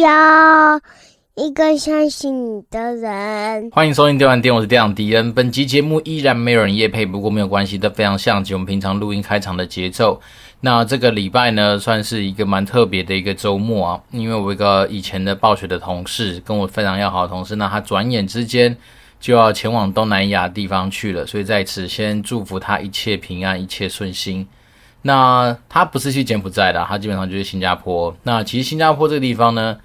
要一个相信你的人。欢迎收听电玩店，我是店长迪恩。本集节目依然没有人夜配，不过没有关系，都非常像极我们平常录音开场的节奏。那这个礼拜呢，算是一个蛮特别的一个周末啊，因为我一个以前的暴雪的同事，跟我非常要好的同事，那他转眼之间就要前往东南亚地方去了，所以在此先祝福他一切平安，一切顺心。那他不是去柬埔寨的，他基本上就是新加坡。那其实新加坡这个地方呢，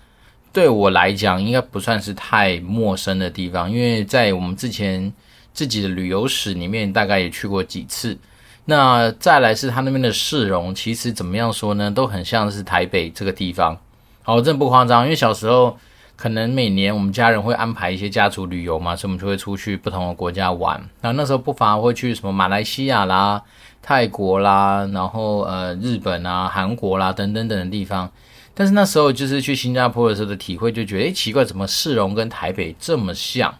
对我来讲应该不算是太陌生的地方，因为在我们之前自己的旅游史里面，大概也去过几次。那再来是他那边的市容，其实怎么样说呢，都很像是台北这个地方。好，真的不夸张，因为小时候可能每年我们家人会安排一些家族旅游嘛，所以我们就会出去不同的国家玩。那那时候不乏会去什么马来西亚啦。泰国啦，然后呃日本啊、韩国啦等等等的地方，但是那时候就是去新加坡的时候的体会，就觉得诶奇怪，怎么市容跟台北这么像？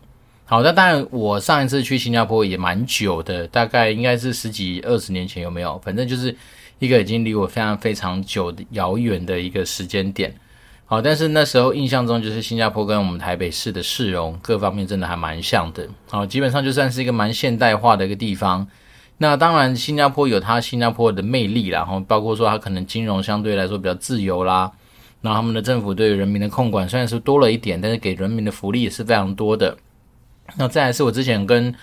好，那当然我上一次去新加坡也蛮久的，大概应该是十几二十年前有没有？反正就是一个已经离我非常非常久的遥远的一个时间点。好，但是那时候印象中就是新加坡跟我们台北市的市容各方面真的还蛮像的。好，基本上就算是一个蛮现代化的一个地方。那当然，新加坡有它新加坡的魅力啦，然后包括说它可能金融相对来说比较自由啦，那他们的政府对于人民的控管虽然是多了一点，但是给人民的福利也是非常多的。那再来是我之前跟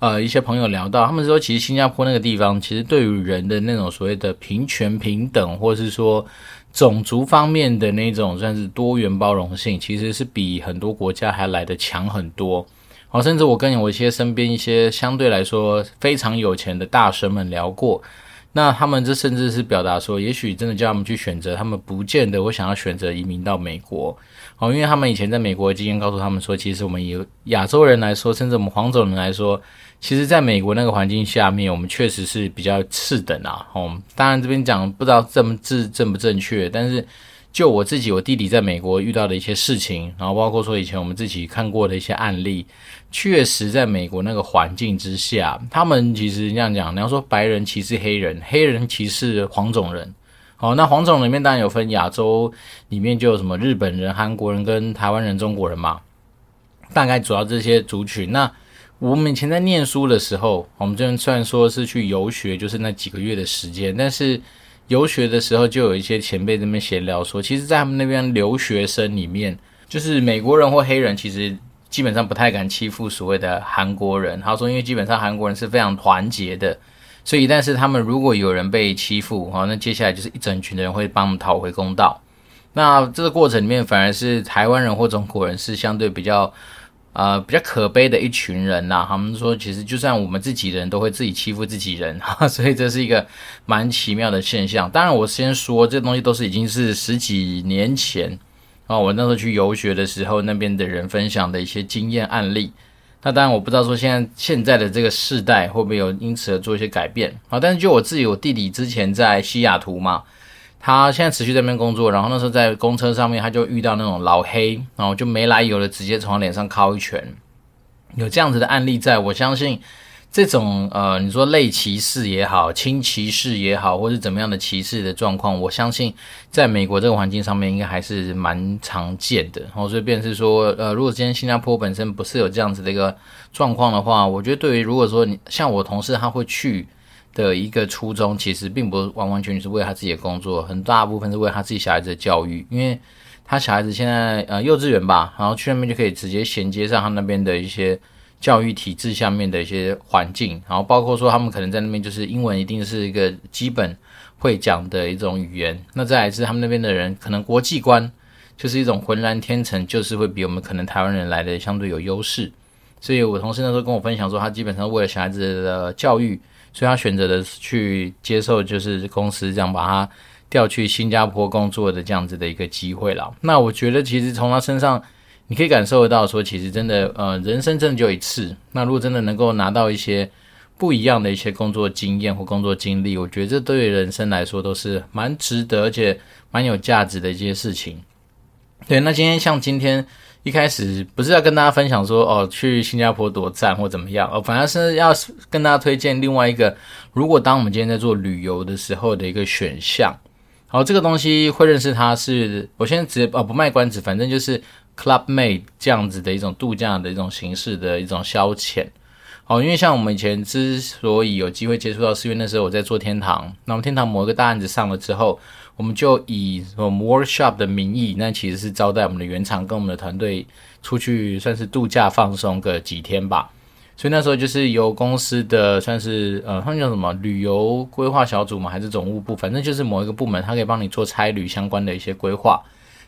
呃一些朋友聊到，他们说其实新加坡那个地方，其实对于人的那种所谓的平权平等，或是说种族方面的那种算是多元包容性，其实是比很多国家还来的强很多。好，甚至我跟我一些身边一些相对来说非常有钱的大神们聊过，那他们这甚至是表达说，也许真的叫他们去选择，他们不见得会想要选择移民到美国。哦，因为他们以前在美国的经验告诉他们说，其实我们以亚洲人来说，甚至我们黄种人来说，其实在美国那个环境下面，我们确实是比较次等啊。哦，当然这边讲不知道正不正正不正确，但是。就我自己，我弟弟在美国遇到的一些事情，然后包括说以前我们自己看过的一些案例，确实在美国那个环境之下，他们其实这样讲，你要说白人歧视黑人，黑人歧视黄种人，好，那黄种人里面当然有分亚洲里面就有什么日本人、韩国人跟台湾人、中国人嘛，大概主要这些族群。那我们以前在念书的时候，我们这边虽然说是去游学，就是那几个月的时间，但是。游学的时候，就有一些前辈在那边闲聊说，其实，在他们那边留学生里面，就是美国人或黑人，其实基本上不太敢欺负所谓的韩国人。他说，因为基本上韩国人是非常团结的，所以但是他们如果有人被欺负，好，那接下来就是一整群的人会帮他们讨回公道。那这个过程里面，反而是台湾人或中国人是相对比较。呃，比较可悲的一群人呐、他们说，其实就算我们自己人都会自己欺负自己人，哈，所以这是一个蛮奇妙的现象。当然，我先说这东西都是已经是十几年前啊，我那时候去游学的时候，那边的人分享的一些经验案例。那当然，我不知道说现在现在的这个世代会不会有因此而做一些改变啊。但是就我自己，我弟弟之前在西雅图嘛。他现在持续在那边工作，然后那时候在公车上面，他就遇到那种老黑，然后就没来由的直接从他脸上敲一拳，有这样子的案例在。我相信这种呃，你说类歧视也好，轻歧视也好，或是怎么样的歧视的状况，我相信在美国这个环境上面应该还是蛮常见的。然后所以便是说，呃，如果今天新加坡本身不是有这样子的一个状况的话，我觉得对于如果说你像我同事他会去。的一个初衷，其实并不完完全全是为他自己的工作，很大部分是为他自己小孩子的教育，因为他小孩子现在呃幼稚园吧，然后去那边就可以直接衔接上他那边的一些教育体制下面的一些环境，然后包括说他们可能在那边就是英文一定是一个基本会讲的一种语言，那再来是他们那边的人可能国际观就是一种浑然天成，就是会比我们可能台湾人来的相对有优势，所以我同事那时候跟我分享说，他基本上为了小孩子的教育。所以他选择的是去接受，就是公司这样把他调去新加坡工作的这样子的一个机会了。那我觉得，其实从他身上，你可以感受得到，说其实真的，呃，人生真的就一次。那如果真的能够拿到一些不一样的一些工作经验或工作经历，我觉得这对人生来说都是蛮值得，而且蛮有价值的一些事情。对，那今天像今天。一开始不是要跟大家分享说哦，去新加坡多赞或怎么样哦，反而是要跟大家推荐另外一个，如果当我们今天在做旅游的时候的一个选项。好，这个东西会认识它是，我现在直接哦不卖关子，反正就是 Club Mate 这样子的一种度假的一种形式的一种消遣。好，因为像我们以前之所以有机会接触到，是因为那时候我在做天堂，那么天堂某一个大案子上了之后，我们就以什么 workshop 的名义，那其实是招待我们的原厂跟我们的团队出去，算是度假放松个几天吧。所以那时候就是由公司的算是呃，他们叫什么旅游规划小组嘛，还是总务部，反正就是某一个部门，他可以帮你做差旅相关的一些规划。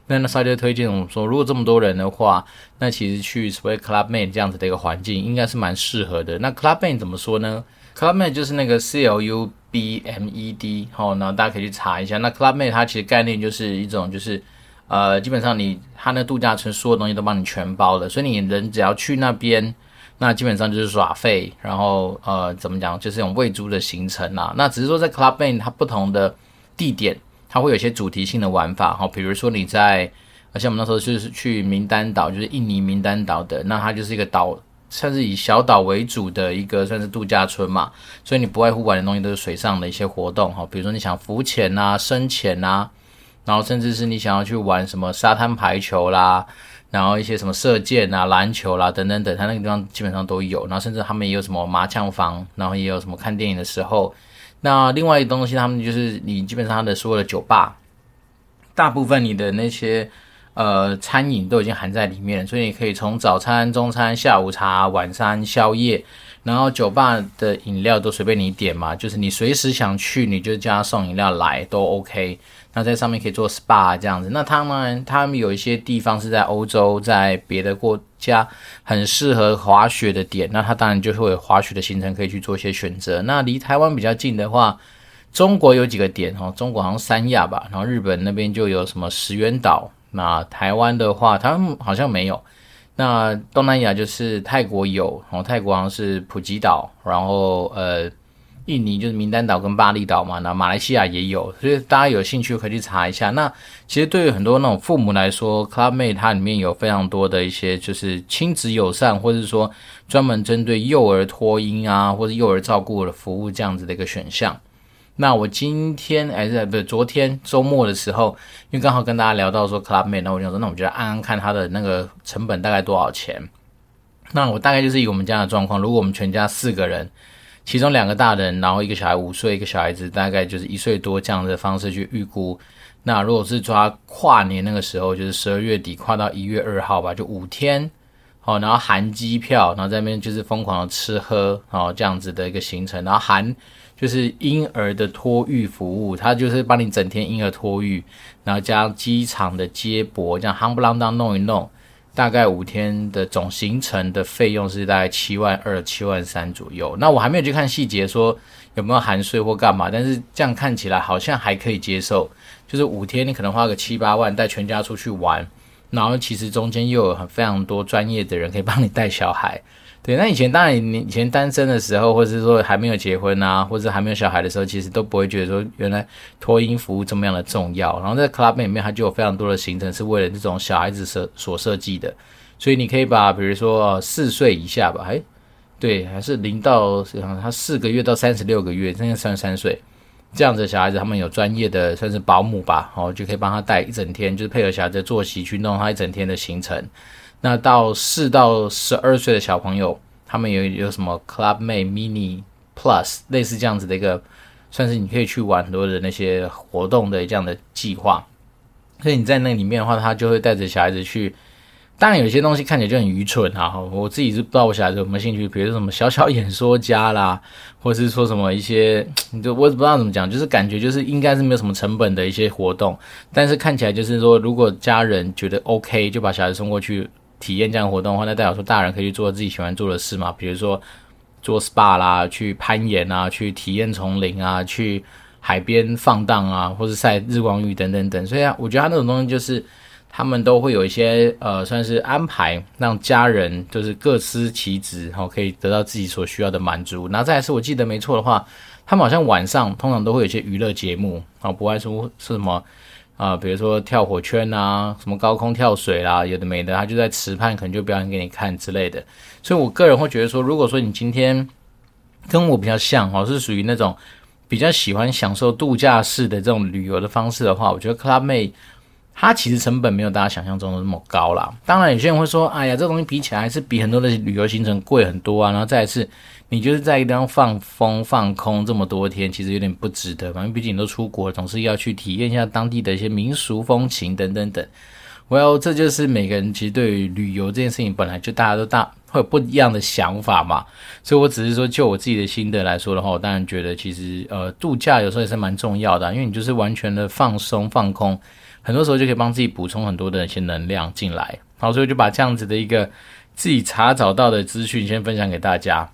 那那时候就推荐我们说，如果这么多人的话，那其实去所谓 Club Med 这样子的一个环境，应该是蛮适合的。那 Clubmate 怎么说呢？Clubmate 就是那个 C L U B M E D，好，然后大家可以去查一下。那 Club Med 它其实概念就是一种就是呃，基本上你它那度假村所有东西都帮你全包了，所以你人只要去那边。那基本上就是耍费，然后呃，怎么讲，就是一种喂猪的行程啊。那只是说在 Club Med 它不同的地点，它会有一些主题性的玩法哈。比如说你在，而且我们那时候就是去名丹岛，就是印尼名丹岛的，那它就是一个岛，算是以小岛为主的一个算是度假村嘛。所以你不外乎玩的东西都是水上的一些活动哈，比如说你想浮潜啊、深潜啊，然后甚至是你想要去玩什么沙滩排球啦。然后一些什么射箭啊、篮球啦等等等，他那个地方基本上都有。然后甚至他们也有什么麻将房，然后也有什么看电影的时候。那另外一个东西，他们就是你基本上他的所有的酒吧，大部分你的那些呃餐饮都已经含在里面，所以你可以从早餐、中餐、下午茶、晚餐、宵夜，然后酒吧的饮料都随便你点嘛，就是你随时想去，你就叫他送饮料来都 OK。那在上面可以做 SPA 这样子，那他们他们有一些地方是在欧洲，在别的国家很适合滑雪的点，那他当然就会有滑雪的行程可以去做一些选择。那离台湾比较近的话，中国有几个点哦，中国好像三亚吧，然后日本那边就有什么石垣岛，那台湾的话，台湾好像没有。那东南亚就是泰国有，然后泰国好像是普吉岛，然后呃。印尼就是名丹岛跟巴厘岛嘛，那马来西亚也有，所以大家有兴趣可以去查一下。那其实对于很多那种父母来说，Clubmate 它里面有非常多的一些就是亲子友善，或者是说专门针对幼儿托婴啊，或者幼儿照顾的服务这样子的一个选项。那我今天哎，不是昨天周末的时候，因为刚好跟大家聊到说 Clubmate，那我就说，那我觉得按按看它的那个成本大概多少钱。那我大概就是以我们家的状况，如果我们全家四个人。其中两个大人，然后一个小孩五岁，一个小孩子大概就是一岁多这样的方式去预估。那如果是抓跨年那个时候，就是十二月底跨到一月二号吧，就五天，好，然后含机票，然后在那边就是疯狂的吃喝，好，这样子的一个行程，然后含就是婴儿的托育服务，他就是帮你整天婴儿托育，然后加上机场的接驳，这样夯不啷当弄一弄。大概五天的总行程的费用是大概七万二、七万三左右。那我还没有去看细节，说有没有含税或干嘛，但是这样看起来好像还可以接受。就是五天你可能花个七八万带全家出去玩，然后其实中间又有很非常多专业的人可以帮你带小孩。对，那以前当然，你以前单身的时候，或者是说还没有结婚啊，或者还没有小孩的时候，其实都不会觉得说原来托婴服务这么样的重要。然后在 Club 里面，它就有非常多的行程是为了这种小孩子设所设计的，所以你可以把比如说四岁以下吧，哎，对，还是零到他四个月到三十六个月，现在三十三岁这样子小孩子，他们有专业的算是保姆吧，哦，就可以帮他带一整天，就是配合小孩子作息去弄他一整天的行程。那到四到十二岁的小朋友，他们有有什么 Club Med Mini Plus 类似这样子的一个，算是你可以去玩很多的那些活动的这样的计划。所以你在那里面的话，他就会带着小孩子去。当然有些东西看起来就很愚蠢啊，我自己是不知道我小孩子有没有兴趣，比如说什么小小演说家啦，或者是说什么一些，你就我也不知道怎么讲，就是感觉就是应该是没有什么成本的一些活动，但是看起来就是说，如果家人觉得 OK，就把小孩送过去。体验这样活动的话，那代表说大人可以去做自己喜欢做的事嘛，比如说做 SPA 啦，去攀岩啊，去体验丛林啊，去海边放荡啊，或者晒日光浴等等等。所以啊，我觉得他那种东西就是他们都会有一些呃，算是安排让家人就是各司其职，然后可以得到自己所需要的满足。那再是我记得没错的话，他们好像晚上通常都会有一些娱乐节目啊，不外乎是什么。啊，比如说跳火圈啊，什么高空跳水啦，有的没的，他就在池畔可能就表演给你看之类的。所以我个人会觉得说，如果说你今天跟我比较像，哈，是属于那种比较喜欢享受度假式的这种旅游的方式的话，我觉得 Club Med 它其实成本没有大家想象中的那么高啦。当然，有些人会说：“哎呀，这东西比起来是比很多的旅游行程贵很多啊。”然后再一次，你就是在一个地方放风放空这么多天，其实有点不值得。反正毕竟你都出国，总是要去体验一下当地的一些民俗风情等等等。Well，这就是每个人其实对于旅游这件事情本来就大家都大会有不一样的想法嘛。所以我只是说，就我自己的心得来说的话，我当然觉得其实呃度假有时候也是蛮重要的，因为你就是完全的放松放空，很多时候就可以帮自己补充很多的一些能量进来。好，所以就把这样子的一个自己查找到的资讯先分享给大家。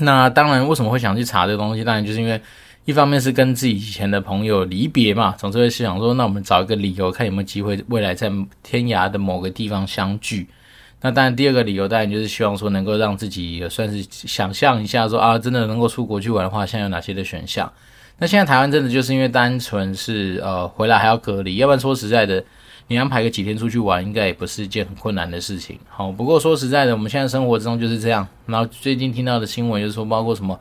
那当然，为什么会想去查这个东西？当然就是因为。一方面是跟自己以前的朋友离别嘛，总是会想说，那我们找一个理由，看有没有机会未来在天涯的某个地方相聚。那当然，第二个理由当然就是希望说，能够让自己也算是想象一下说，说啊，真的能够出国去玩的话，现在有哪些的选项？那现在台湾真的就是因为单纯是呃回来还要隔离，要不然说实在的，你安排个几天出去玩，应该也不是一件很困难的事情。好，不过说实在的，我们现在生活之中就是这样。然后最近听到的新闻就是说，包括什么。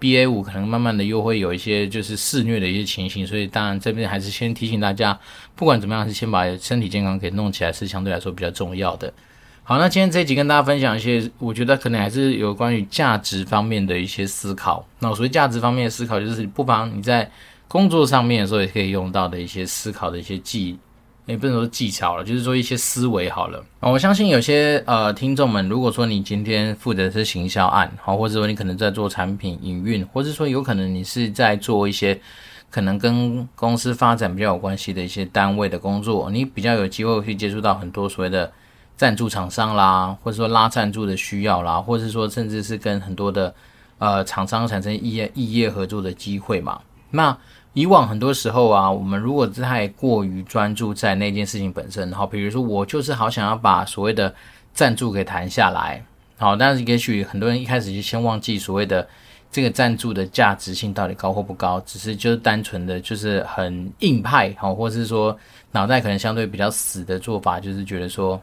BA 五可能慢慢的又会有一些就是肆虐的一些情形，所以当然这边还是先提醒大家，不管怎么样，是先把身体健康给弄起来，是相对来说比较重要的。好，那今天这一集跟大家分享一些，我觉得可能还是有关于价值方面的一些思考。那所谓价值方面的思考，就是不妨你在工作上面的时候也可以用到的一些思考的一些技。也不能说技巧了，就是说一些思维好了。我相信有些呃听众们，如果说你今天负责的是行销案，好，或者说你可能在做产品营运，或者说有可能你是在做一些可能跟公司发展比较有关系的一些单位的工作，你比较有机会去接触到很多所谓的赞助厂商啦，或者说拉赞助的需要啦，或者说甚至是跟很多的呃厂商产生异业异业合作的机会嘛，那。以往很多时候啊，我们如果太过于专注在那件事情本身，好，比如说我就是好想要把所谓的赞助给谈下来，好，但是也许很多人一开始就先忘记所谓的这个赞助的价值性到底高或不高，只是就是单纯的就是很硬派，好，或是说脑袋可能相对比较死的做法，就是觉得说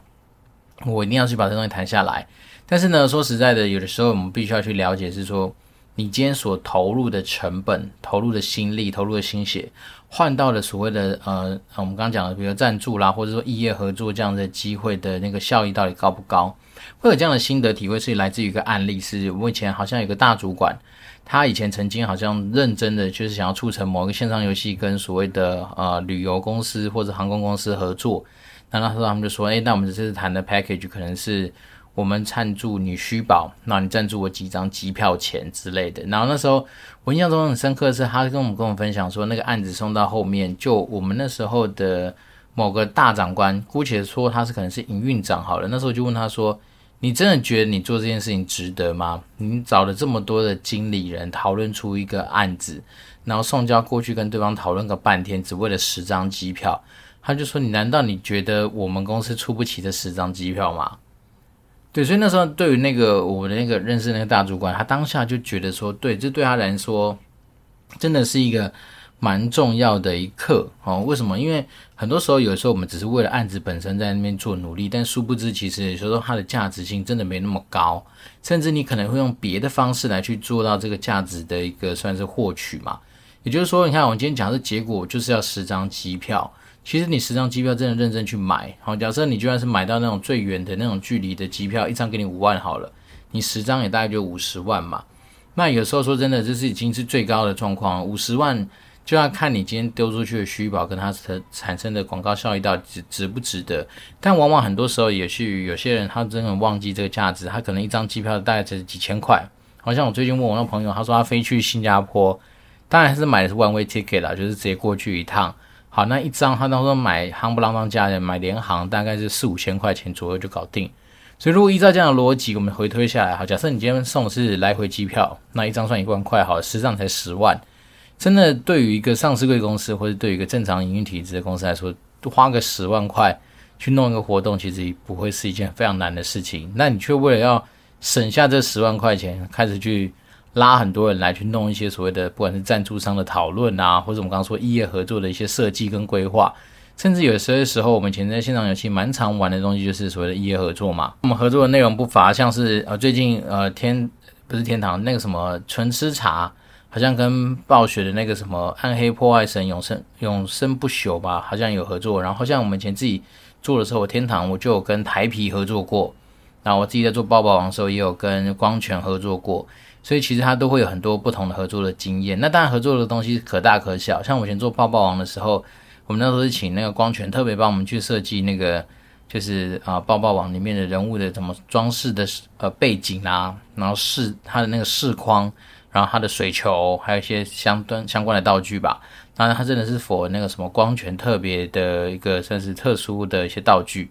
我一定要去把这东西谈下来。但是呢，说实在的，有的时候我们必须要去了解是说。你今天所投入的成本、投入的心力、投入的心血，换到了所谓的呃，我们刚刚讲的，比如赞助啦，或者说异业合作这样的机会的那个效益到底高不高？会有这样的心得体会，是来自于一个案例，是我以前好像有个大主管，他以前曾经好像认真的就是想要促成某个线上游戏跟所谓的呃旅游公司或者航空公司合作，那那时候他们就说，哎，那我们这次谈的 package 可能是。我们赞助你虚宝，那你赞助我几张机票钱之类的。然后那时候我印象中很深刻的是，他跟我们跟我们分享说，那个案子送到后面，就我们那时候的某个大长官，姑且说他是可能是营运长好了。那时候就问他说：“你真的觉得你做这件事情值得吗？你找了这么多的经理人讨论出一个案子，然后送交过去跟对方讨论个半天，只为了十张机票。”他就说：“你难道你觉得我们公司出不起这十张机票吗？”对，所以那时候对于那个我的那个认识那个大主管，他当下就觉得说，对，这对他来说真的是一个蛮重要的一课哦。为什么？因为很多时候，有时候我们只是为了案子本身在那边做努力，但殊不知，其实有时候它的价值性真的没那么高，甚至你可能会用别的方式来去做到这个价值的一个算是获取嘛。也就是说，你看我们今天讲的结果就是要十张机票。其实你十张机票真的认真去买，好，假设你就算是买到那种最远的那种距离的机票，一张给你五万好了，你十张也大概就五十万嘛。那有时候说真的，这是已经是最高的状况，五十万就要看你今天丢出去的虚宝跟它产产生的广告效益到底值值不值得。但往往很多时候也是有些人他真的忘记这个价值，他可能一张机票大概只是几千块。好像我最近问我那朋友，他说他飞去新加坡，当然是买的是 one way ticket 啦，就是直接过去一趟。好，那一张他当时买夯不啷当价钱，买联航大概是四五千块钱左右就搞定。所以如果依照这样的逻辑，我们回推下来，好，假设你今天送的是来回机票，那一张算一万块，好，十张才十万。真的，对于一个上市贵公司或者对于一个正常营运体制的公司来说，花个十万块去弄一个活动，其实不会是一件非常难的事情。那你却为了要省下这十万块钱，开始去。拉很多人来去弄一些所谓的，不管是赞助商的讨论啊，或者我们刚刚说异业合作的一些设计跟规划，甚至有些时候我们以前在线上游戏蛮常玩的东西，就是所谓的异业合作嘛。我们合作的内容不乏像是呃最近呃天不是天堂那个什么纯吃茶好像跟暴雪的那个什么暗黑破坏神永生永生不朽吧，好像有合作。然后像我们以前自己做的时候，我天堂我就有跟台皮合作过。那我自己在做爆爆王的时候，也有跟光泉合作过。所以其实他都会有很多不同的合作的经验。那当然合作的东西可大可小。像我以前做抱抱王的时候，我们那时候是请那个光泉特别帮我们去设计那个。就是啊，抱抱王里面的人物的怎么装饰的呃背景啊，然后视它的那个视框，然后它的水球，还有一些相端相关的道具吧。当然，它真的是 for 那个什么光泉特别的一个算是特殊的一些道具。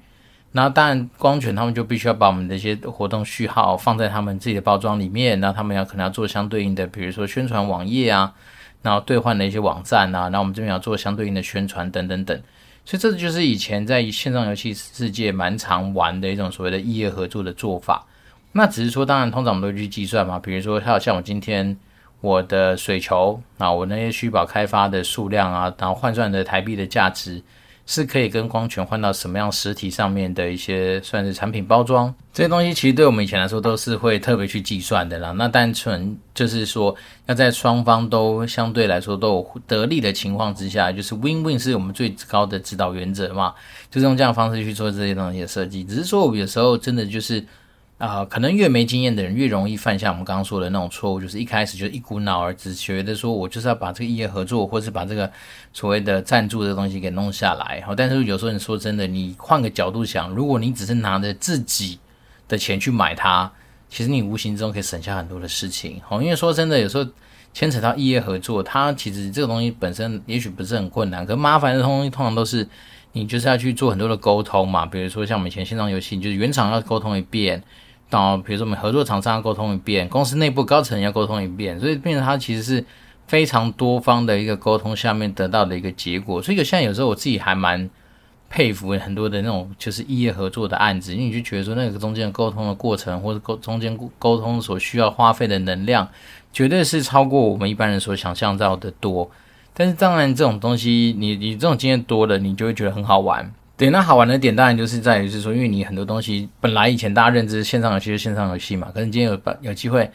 那当然，光泉他们就必须要把我们的一些活动序号放在他们自己的包装里面，那他们要可能要做相对应的，比如说宣传网页啊，然后兑换的一些网站啊，那我们这边要做相对应的宣传等等等。所以这就是以前在线上游戏世界蛮常玩的一种所谓的异业合作的做法。那只是说，当然通常我们都去计算嘛，比如说，还有像我今天我的水球啊，我那些虚宝开发的数量啊，然后换算的台币的价值。是可以跟光圈换到什么样实体上面的一些算是产品包装，这些东西其实对我们以前来说都是会特别去计算的啦。那单纯就是说要在双方都相对来说都有得利的情况之下，就是 win win 是我们最高的指导原则嘛，就是用这样的方式去做这些东西的设计。只是说我有时候真的就是。啊、可能越没经验的人越容易犯下我们刚刚说的那种错误，就是一开始就一股脑儿只觉得说我就是要把这个异业合作，或是把这个所谓的赞助的东西给弄下来。好，但是有时候你说真的，你换个角度想，如果你只是拿着自己的钱去买它，其实你无形中可以省下很多的事情。好，因为说真的，有时候牵扯到异业合作，它其实这个东西本身也许不是很困难，可麻烦的东西通常都是你就是要去做很多的沟通嘛。比如说像我们以前线上游戏，就是原厂要沟通一遍。到比如说我们合作厂商要沟通一遍，公司内部高层要沟通一遍，所以变成它其实是非常多方的一个沟通下面得到的一个结果。所以有现在有时候我自己还蛮佩服很多的那种就是异业合作的案子，因为你就觉得说那个中间沟通的过程或者沟中间沟通所需要花费的能量，绝对是超过我们一般人所想象到的多。但是当然这种东西你你这种经验多了，你就会觉得很好玩。对，那好玩的点当然就是在于是说，因为你很多东西本来以前大家认知线上游戏是线上游戏嘛，可是今天有把有机会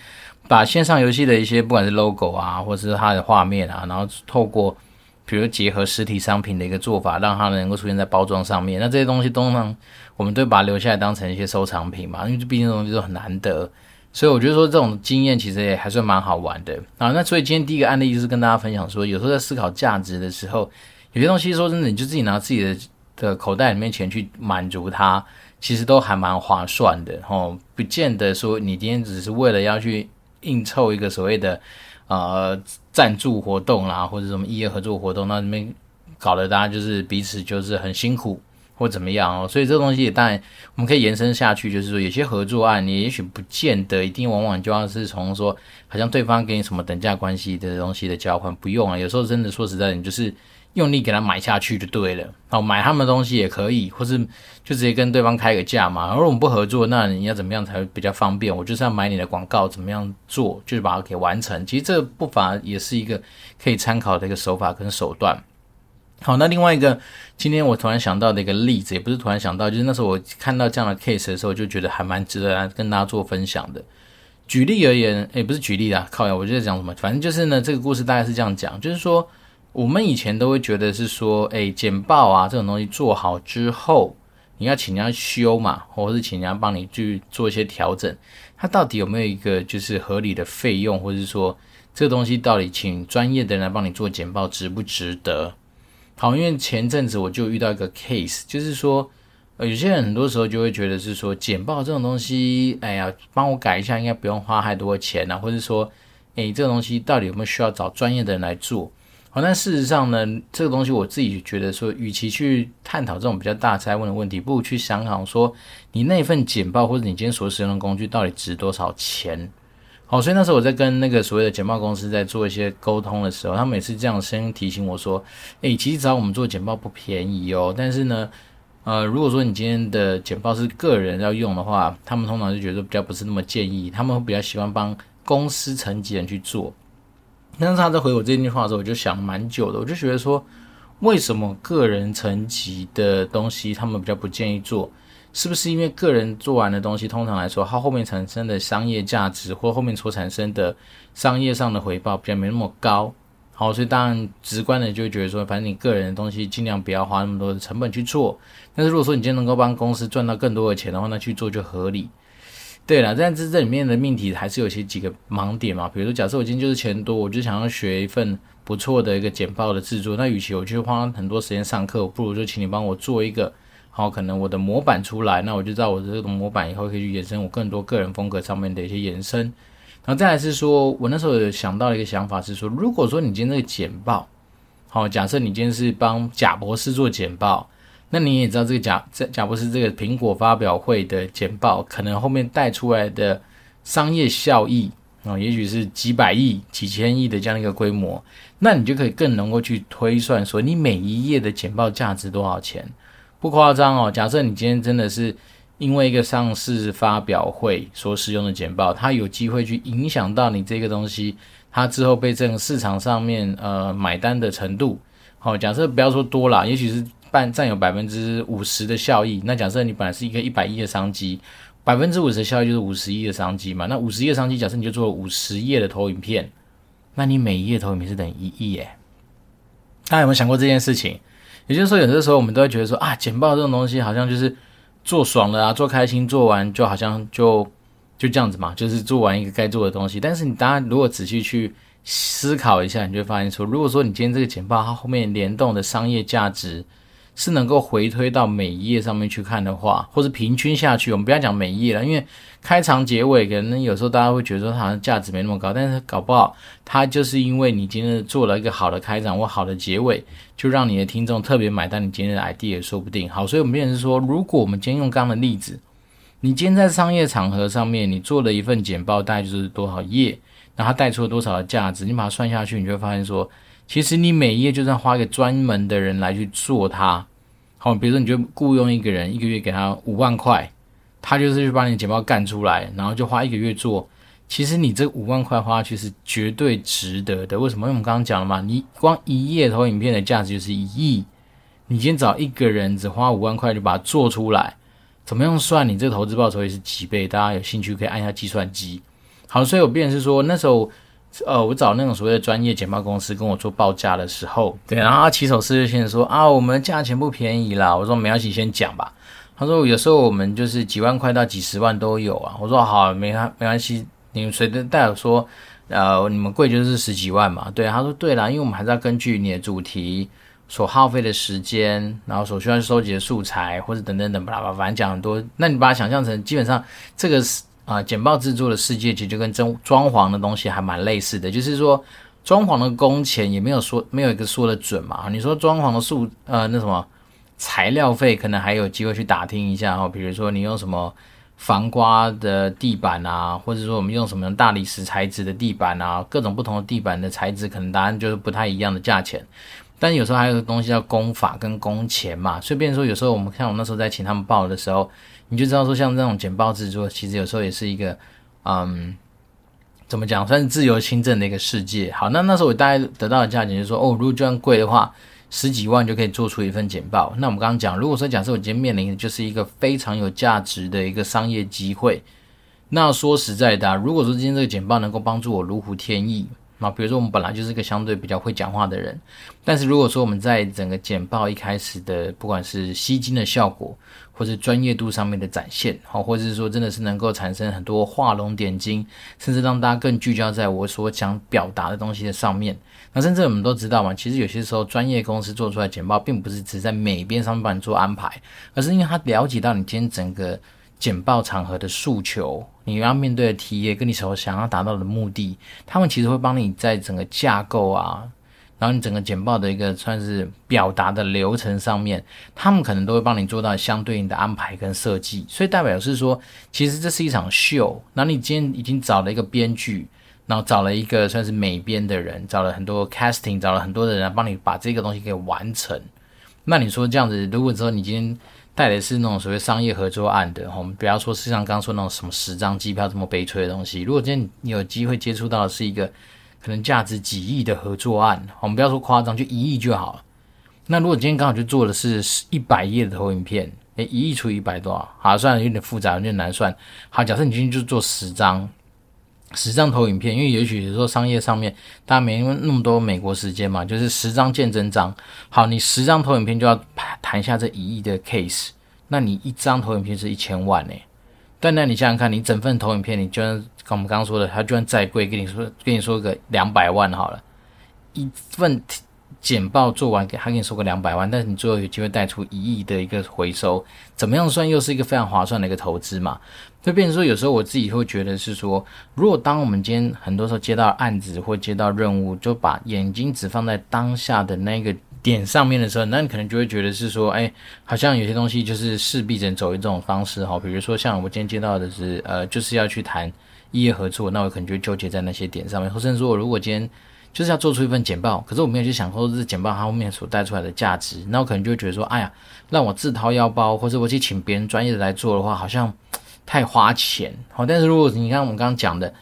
把线上游戏的一些不管是 logo 啊，或者是它的画面啊，然后透过比如结合实体商品的一个做法，让它能够出现在包装上面。那这些东西通常，我们都把它留下来当成一些收藏品嘛，因为毕竟东西都很难得，所以我觉得说这种经验其实也还算蛮好玩的啊。那所以今天第一个案例就是跟大家分享说，有时候在思考价值的时候，有些东西说真的，你就自己拿自己的。的口袋里面钱去满足它，其实都还蛮划算的哦，不见得说你今天只是为了要去应凑一个所谓的呃赞助活动啦，或者什么异业合作活动，那里面搞得大家就是彼此就是很辛苦或怎么样哦，所以这东西当然我们可以延伸下去，就是说有些合作案你也许不见得一定往往就要是从说好像对方给你什么等价关系的东西的交换，不用啊，有时候真的说实在，你就是。用力给他买下去就对了，好，买他们的东西也可以，或是就直接跟对方开个价嘛。而我们不合作，那你要怎么样才会比较方便？我就是要买你的广告，怎么样做，就是把它给完成。其实这不乏也是一个可以参考的一个手法跟手段。好，那另外一个，今天我突然想到的一个例子，也不是突然想到，就是那时候我看到这样的 case 的时候，就觉得还蛮值得跟大家做分享的。举例而言，诶，不是举例啦，靠呀，我就在讲什么？反正就是呢，这个故事大概是这样讲，就是说。我们以前都会觉得是说，哎，简报啊这种东西做好之后，你要请人家修嘛，或者是请人家帮你去做一些调整，它到底有没有一个就是合理的费用，或者是说这个东西到底请专业的人来帮你做简报值不值得？好，因为前阵子我就遇到一个 case，就是说，呃，有些人很多时候就会觉得是说，简报这种东西，哎呀，帮我改一下，应该不用花太多钱啊，或者说，哎，这个东西到底有没有需要找专业的人来做？好，但事实上呢，这个东西我自己觉得说，与其去探讨这种比较大哉问的问题，不如去想想说，你那份简报或者你今天所使用的工具到底值多少钱？好，所以那时候我在跟那个所谓的简报公司在做一些沟通的时候，他每次这样先提醒我说，诶，其实找我们做简报不便宜哦。但是呢，呃，如果说你今天的简报是个人要用的话，他们通常就觉得比较不是那么建议，他们会比较喜欢帮公司层级人去做。但是他在回我这句话的时候，我就想蛮久的。我就觉得说，为什么个人层级的东西他们比较不建议做？是不是因为个人做完的东西，通常来说，它后面产生的商业价值或后面所产生的商业上的回报比较没那么高？好，所以当然直观的就会觉得说，反正你个人的东西尽量不要花那么多的成本去做。但是如果说你今天能够帮公司赚到更多的钱的话，那去做就合理。对了，但是这里面的命题还是有些几个盲点嘛。比如说，假设我今天就是钱多，我就想要学一份不错的一个简报的制作，那与其我去花很多时间上课，不如就请你帮我做一个。好，可能我的模板出来，那我就知道我这个模板以后可以去延伸我更多个人风格上面的一些延伸。然后再来是说，我那时候有想到一个想法是说，如果说你今天这个简报，好，假设你今天是帮贾博士做简报，那你也知道这个贾这贾伯斯这个苹果发表会的简报，可能后面带出来的商业效益啊，也许是几百亿、几千亿的这样一个规模，那你就可以更能够去推算说，你每一页的简报价值多少钱。不夸张哦，假设你今天真的是因为一个上市发表会所使用的简报，它有机会去影响到你这个东西，它之后被这个市场上面呃买单的程度。好，假设不要说多啦，也许是半占有百分之五十的效益。那假设你本来是一个一百亿的商机，百分之五十的效益就是五十亿的商机嘛。那五十亿的商机，假设你就做五十页的投影片，那你每一页投影片是等于一亿耶。大家有没有想过这件事情？也就是说，有的时候我们都会觉得说啊，简报这种东西好像就是做爽了啊，做开心，做完就好像就就这样子嘛，就是做完一个该做的东西。但是你大家如果仔细去思考一下，你就会发现说，如果说你今天这个简报它后面联动的商业价值，是能够回推到每一页上面去看的话，或者平均下去，我们不要讲每一页了，因为开场结尾可能有时候大家会觉得说好像价值没那么高，但是搞不好它就是因为你今天做了一个好的开场或好的结尾，就让你的听众特别买单你今天的 idea 也说不定。好，所以我们变成是说，如果我们今天用刚刚的例子，你今天在商业场合上面你做了一份简报，大概就是多少页，那它带出了多少的价值，你把它算下去，你就会发现说。其实你每一页就算花一个专门的人来去做它，好，比如说你就雇佣一个人，一个月给他五万块，他就是去把你的简报干出来，然后就花一个月做。其实你这五万块花去是绝对值得的。为什么？因为我们刚刚讲了嘛，你光一页投影片的价值就是一亿，你今天找一个人只花五万块就把它做出来，怎么样算？你这个投资报酬也是几倍？大家有兴趣可以按一下计算机。好，所以我变是说那时候。呃，我找那种所谓的专业简报公司跟我做报价的时候，对，然后他起手式就先说啊，我们价钱不便宜啦。我说没关系，先讲吧。他说有时候我们就是几万块到几十万都有啊。我说好，没关没关系，你们随便带我说，呃，你们贵就是十几万嘛。对，他说对啦，因为我们还是要根据你的主题所耗费的时间，然后所需要收集的素材或者等等等，巴拉巴拉，反正讲很多。那你把它想象成，基本上这个是。啊，简报制作的世界其实就跟装装潢的东西还蛮类似的，就是说装潢的工钱也没有说没有一个说的准嘛。你说装潢的数呃那什么材料费，可能还有机会去打听一下哦。比如说你用什么防刮的地板啊，或者说我们用什么大理石材质的地板啊，各种不同的地板的材质，可能答案就是不太一样的价钱。但有时候还有个东西叫工法跟工钱嘛。顺便说有时候我们看我那时候在请他们报的时候。你就知道说，像这种简报制作，其实有时候也是一个，嗯，怎么讲，算是自由新政的一个世界。好，那那时候我大概得到的价钱就是说，哦，如果这样贵的话，十几万就可以做出一份简报。那我们刚刚讲，如果说假设我今天面临的就是一个非常有价值的一个商业机会，那说实在的，如果说今天这个简报能够帮助我如虎添翼。那比如说，我们本来就是一个相对比较会讲话的人，但是如果说我们在整个简报一开始的，不管是吸睛的效果，或者专业度上面的展现，好，或者是说真的是能够产生很多画龙点睛，甚至让大家更聚焦在我所想表达的东西的上面。那甚至我们都知道嘛，其实有些时候专业公司做出来简报，并不是只在美编上面帮你做安排，而是因为他了解到你今天整个。简报场合的诉求，你要面对的题也跟你所想要达到的目的，他们其实会帮你在整个架构啊，然后你整个简报的一个算是表达的流程上面，他们可能都会帮你做到相对应的安排跟设计。所以代表是说，其实这是一场秀。那你今天已经找了一个编剧，然后找了一个算是美编的人，找了很多 casting，找了很多的人来帮你把这个东西给完成。那你说这样子，如果说你今天带的是那种所谓商业合作案的，我们不要说，是像刚说那种什么十张机票这么悲催的东西。如果今天你有机会接触到的是一个可能价值几亿的合作案，我们不要说夸张，就一亿就好了。那如果今天刚好就做的是一百页的投影片，诶，一亿除以一百多少？好，算，有点复杂，有点难算。好，假设你今天就做十张，十张投影片，因为也许有时候商业上面大家没那么多美国时间嘛，就是十张见真章。好，你十张投影片就要谈下这一亿的 case，那你一张投影片是一千万呢？但那你想想看，你整份投影片，你就算跟我们刚刚说的，它就算再贵，跟你说跟你说个两百万好了，一份简报做完，给他给你说个两百万，但是你最后有机会带出一亿的一个回收，怎么样算又是一个非常划算的一个投资嘛？就变成说，有时候我自己会觉得是说，如果当我们今天很多时候接到案子或接到任务，就把眼睛只放在当下的那个。点上面的时候，那你可能就会觉得是说，哎，好像有些东西就是势必只能走一种方式哈。比如说，像我今天接到的是，呃，就是要去谈异业合作，那我可能就纠结在那些点上面。或甚至说，我如果今天就是要做出一份简报，可是我没有去想说这简报它后面所带出来的价值，那我可能就会觉得说，哎呀，让我自掏腰包，或者我去请别人专业的来做的话，好像太花钱。好，但是如果你看我们刚刚讲的，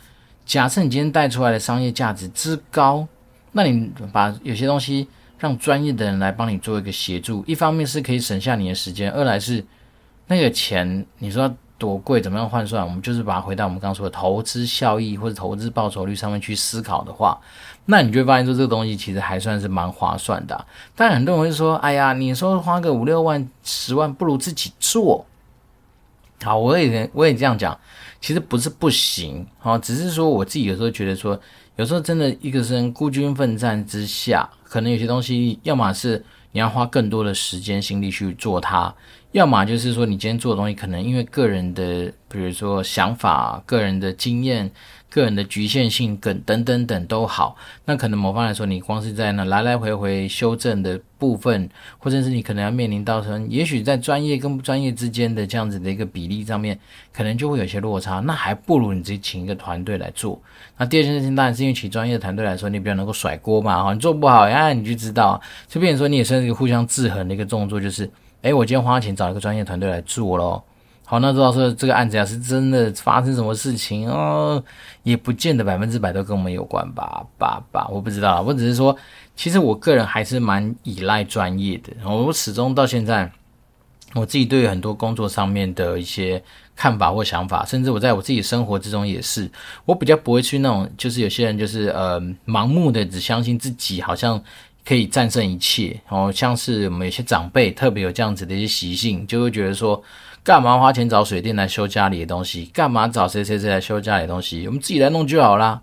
假设你今天带出来的商业价值之高，那你把有些东西。让专业的人来帮你做一个协助，一方面是可以省下你的时间，二来是那个钱，你说多贵，怎么样换算？我们就是把它回到我们刚刚说的投资效益或者投资报酬率上面去思考的话，那你就会发现说这个东西其实还算是蛮划算的。但很多人会说：“哎呀，你说花个五六万、十万，不如自己做。”好，我也我也这样讲，其实不是不行，好，只是说我自己有时候觉得说，有时候真的一个人孤军奋战之下。可能有些东西，要么是你要花更多的时间心力去做它，要么就是说你今天做的东西，可能因为个人的，比如说想法、个人的经验。个人的局限性等等等等都好，那可能某方来说，你光是在那来来回回修正的部分，或者是你可能要面临到成，也许在专业跟不专业之间的这样子的一个比例上面，可能就会有些落差。那还不如你直接请一个团队来做。那第二件事情当然是因为请专业团队来说，你比较能够甩锅嘛，哈，你做不好，哎，你就知道，就变成说你也算是一个互相制衡的一个动作，就是，哎，我今天花钱找一个专业团队来做咯。好，那知道说这个案子要是真的发生什么事情哦，也不见得百分之百都跟我们有关吧，吧吧，我不知道，我只是说，其实我个人还是蛮依赖专业的。我始终到现在，我自己对于很多工作上面的一些看法或想法，甚至我在我自己生活之中也是，我比较不会去那种，就是有些人就是呃盲目的只相信自己，好像可以战胜一切。哦，像是我们有些长辈特别有这样子的一些习性，就会觉得说。干嘛花钱找水电来修家里的东西？干嘛找谁谁谁来修家里的东西？我们自己来弄就好啦。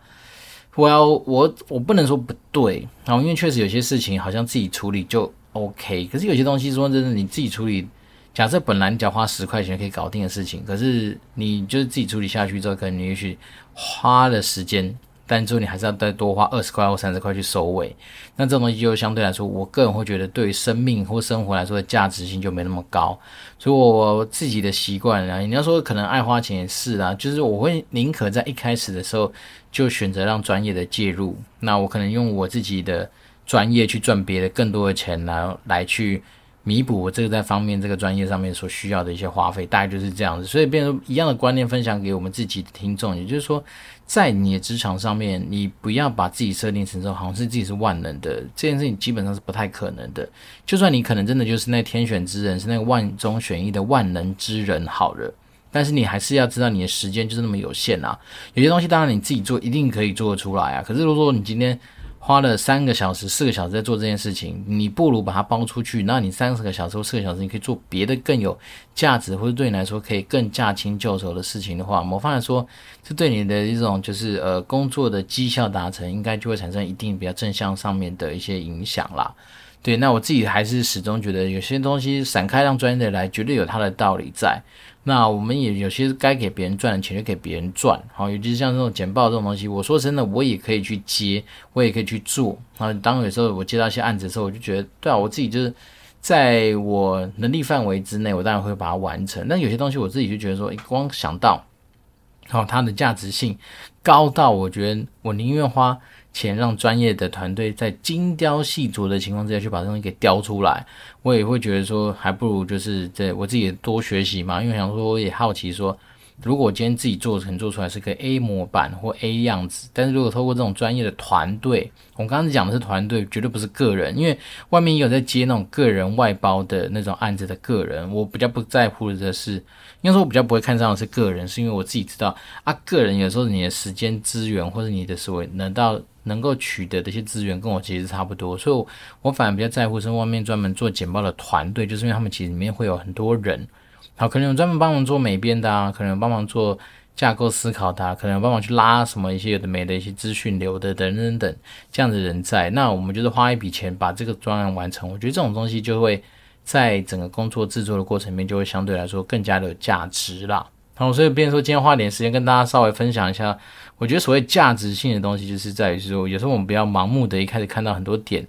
我要我我不能说不对然后，因为确实有些事情好像自己处理就 OK。可是有些东西说真的，你自己处理，假设本来你只要花十块钱可以搞定的事情，可是你就是自己处理下去之后，可能你也许花了时间。但最后你还是要再多花二十块或三十块去收尾，那这种东西就相对来说，我个人会觉得对于生命或生活来说的价值性就没那么高。所以我自己的习惯啊，你要说可能爱花钱也是啊，就是我会宁可在一开始的时候就选择让专业的介入，那我可能用我自己的专业去赚别的更多的钱来来去。弥补我这个在方面这个专业上面所需要的一些花费，大概就是这样子。所以变成一样的观念分享给我们自己的听众，也就是说，在你的职场上面，你不要把自己设定成这种好像是自己是万能的，这件事情基本上是不太可能的。就算你可能真的就是那天选之人，是那个万中选一的万能之人好了，但是你还是要知道你的时间就是那么有限啊。有些东西当然你自己做一定可以做得出来啊，可是如果说你今天花了三个小时、四个小时在做这件事情，你不如把它包出去。那你三十个小时或四个小时，你可以做别的更有价值，或者对你来说可以更驾轻就熟的事情的话，某方来说，这对你的一种就是呃工作的绩效达成，应该就会产生一定比较正向上面的一些影响啦。对，那我自己还是始终觉得有些东西闪开让专业的来，绝对有它的道理在。那我们也有些该给别人赚的钱就给别人赚，好，尤其是像这种简报这种东西，我说真的，我也可以去接，我也可以去做。啊，当有时候我接到一些案子的时候，我就觉得，对啊，我自己就是在我能力范围之内，我当然会把它完成。但有些东西我自己就觉得说，光想到，好，它的价值性高到我觉得我宁愿花。钱让专业的团队在精雕细琢的情况之下去把东西给雕出来，我也会觉得说，还不如就是在我自己多学习嘛，因为想说我也好奇说，如果我今天自己做，可能做出来是个 A 模板或 A 样子，但是如果透过这种专业的团队，我刚刚讲的是团队，绝对不是个人，因为外面也有在接那种个人外包的那种案子的个人，我比较不在乎的是，应该说我比较不会看上的是个人，是因为我自己知道啊，个人有时候你的时间资源或者你的所谓能到能够取得的一些资源跟我其实差不多，所以我，反而比较在乎是外面专门做简报的团队，就是因为他们其实里面会有很多人。好，可能有专门帮忙做美编的啊，可能有帮忙做架构思考的，可能有帮忙去拉什么一些有的没的一些资讯流的等等等这样的人在。那我们就是花一笔钱把这个专案完成，我觉得这种东西就会在整个工作制作的过程里面就会相对来说更加的有价值啦。好，所以变说今天花点时间跟大家稍微分享一下，我觉得所谓价值性的东西就是在于说，有时候我们不要盲目的一开始看到很多点。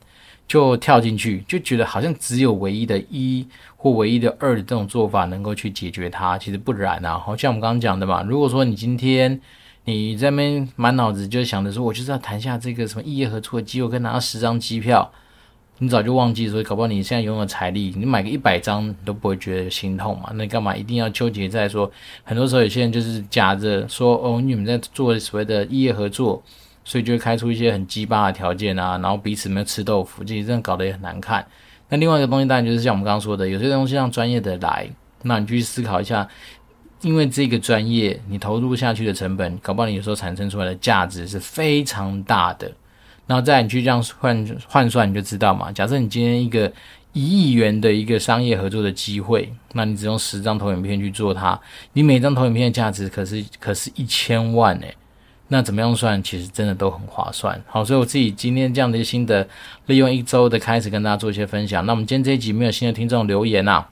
就跳进去，就觉得好像只有唯一的一或唯一的二的这种做法能够去解决它，其实不然啊。好像我们刚刚讲的嘛，如果说你今天你在那边满脑子就想着说，我就是要谈下这个什么意业合作的机会，跟拿到十张机票，你早就忘记说，搞不好你现在拥有财力，你买个一百张都不会觉得心痛嘛。那干嘛一定要纠结在说，很多时候有些人就是假着说，哦，你们在做所谓的异业合作。所以就会开出一些很鸡巴的条件啊，然后彼此没有吃豆腐，自己真的搞得也很难看。那另外一个东西当然就是像我们刚刚说的，有些东西让专业的来，那你去思考一下，因为这个专业你投入下去的成本，搞不好你有时候产生出来的价值是非常大的。然后再你去这样换换算，你就知道嘛。假设你今天一个一亿元的一个商业合作的机会，那你只用十张投影片去做它，你每张投影片的价值可是可是一千万诶、那怎么样算？其实真的都很划算。好，所以我自己今天这样的一个心得，利用一周的开始跟大家做一些分享。那我们今天这一集没有新的听众留言啊，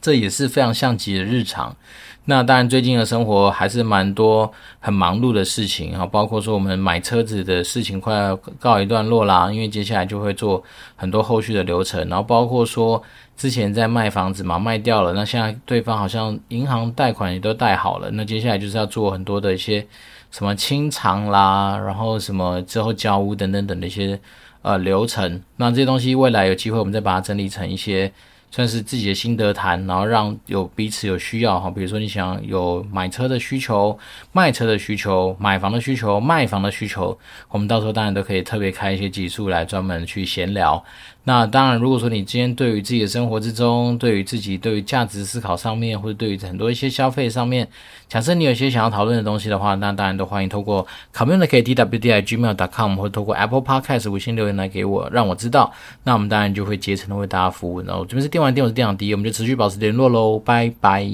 这也是非常像极的日常。那当然，最近的生活还是蛮多很忙碌的事情哈，包括说我们买车子的事情快要告一段落啦，因为接下来就会做很多后续的流程。然后包括说之前在卖房子嘛，卖掉了，那现在对方好像银行贷款也都贷好了，那接下来就是要做很多的一些。什么清偿啦，然后什么之后交屋等等等的一些呃流程，那这些东西未来有机会我们再把它整理成一些。算是自己的心得谈，然后让有彼此有需要哈，比如说你想有买车的需求、卖车的需求、买房的需求、卖房的需求，我们到时候当然都可以特别开一些集数来专门去闲聊。那当然，如果说你今天对于自己的生活之中，对于自己对于价值思考上面，或者对于很多一些消费上面，假设你有一些想要讨论的东西的话，那当然都欢迎透过 communicatetwd@gmail.com 或透过 Apple Podcast 微信留言来给我，让我知道。那我们当然就会竭诚的为大家服务。然后这边是电玩店，我是店长迪，我们就持续保持联络喽，拜拜。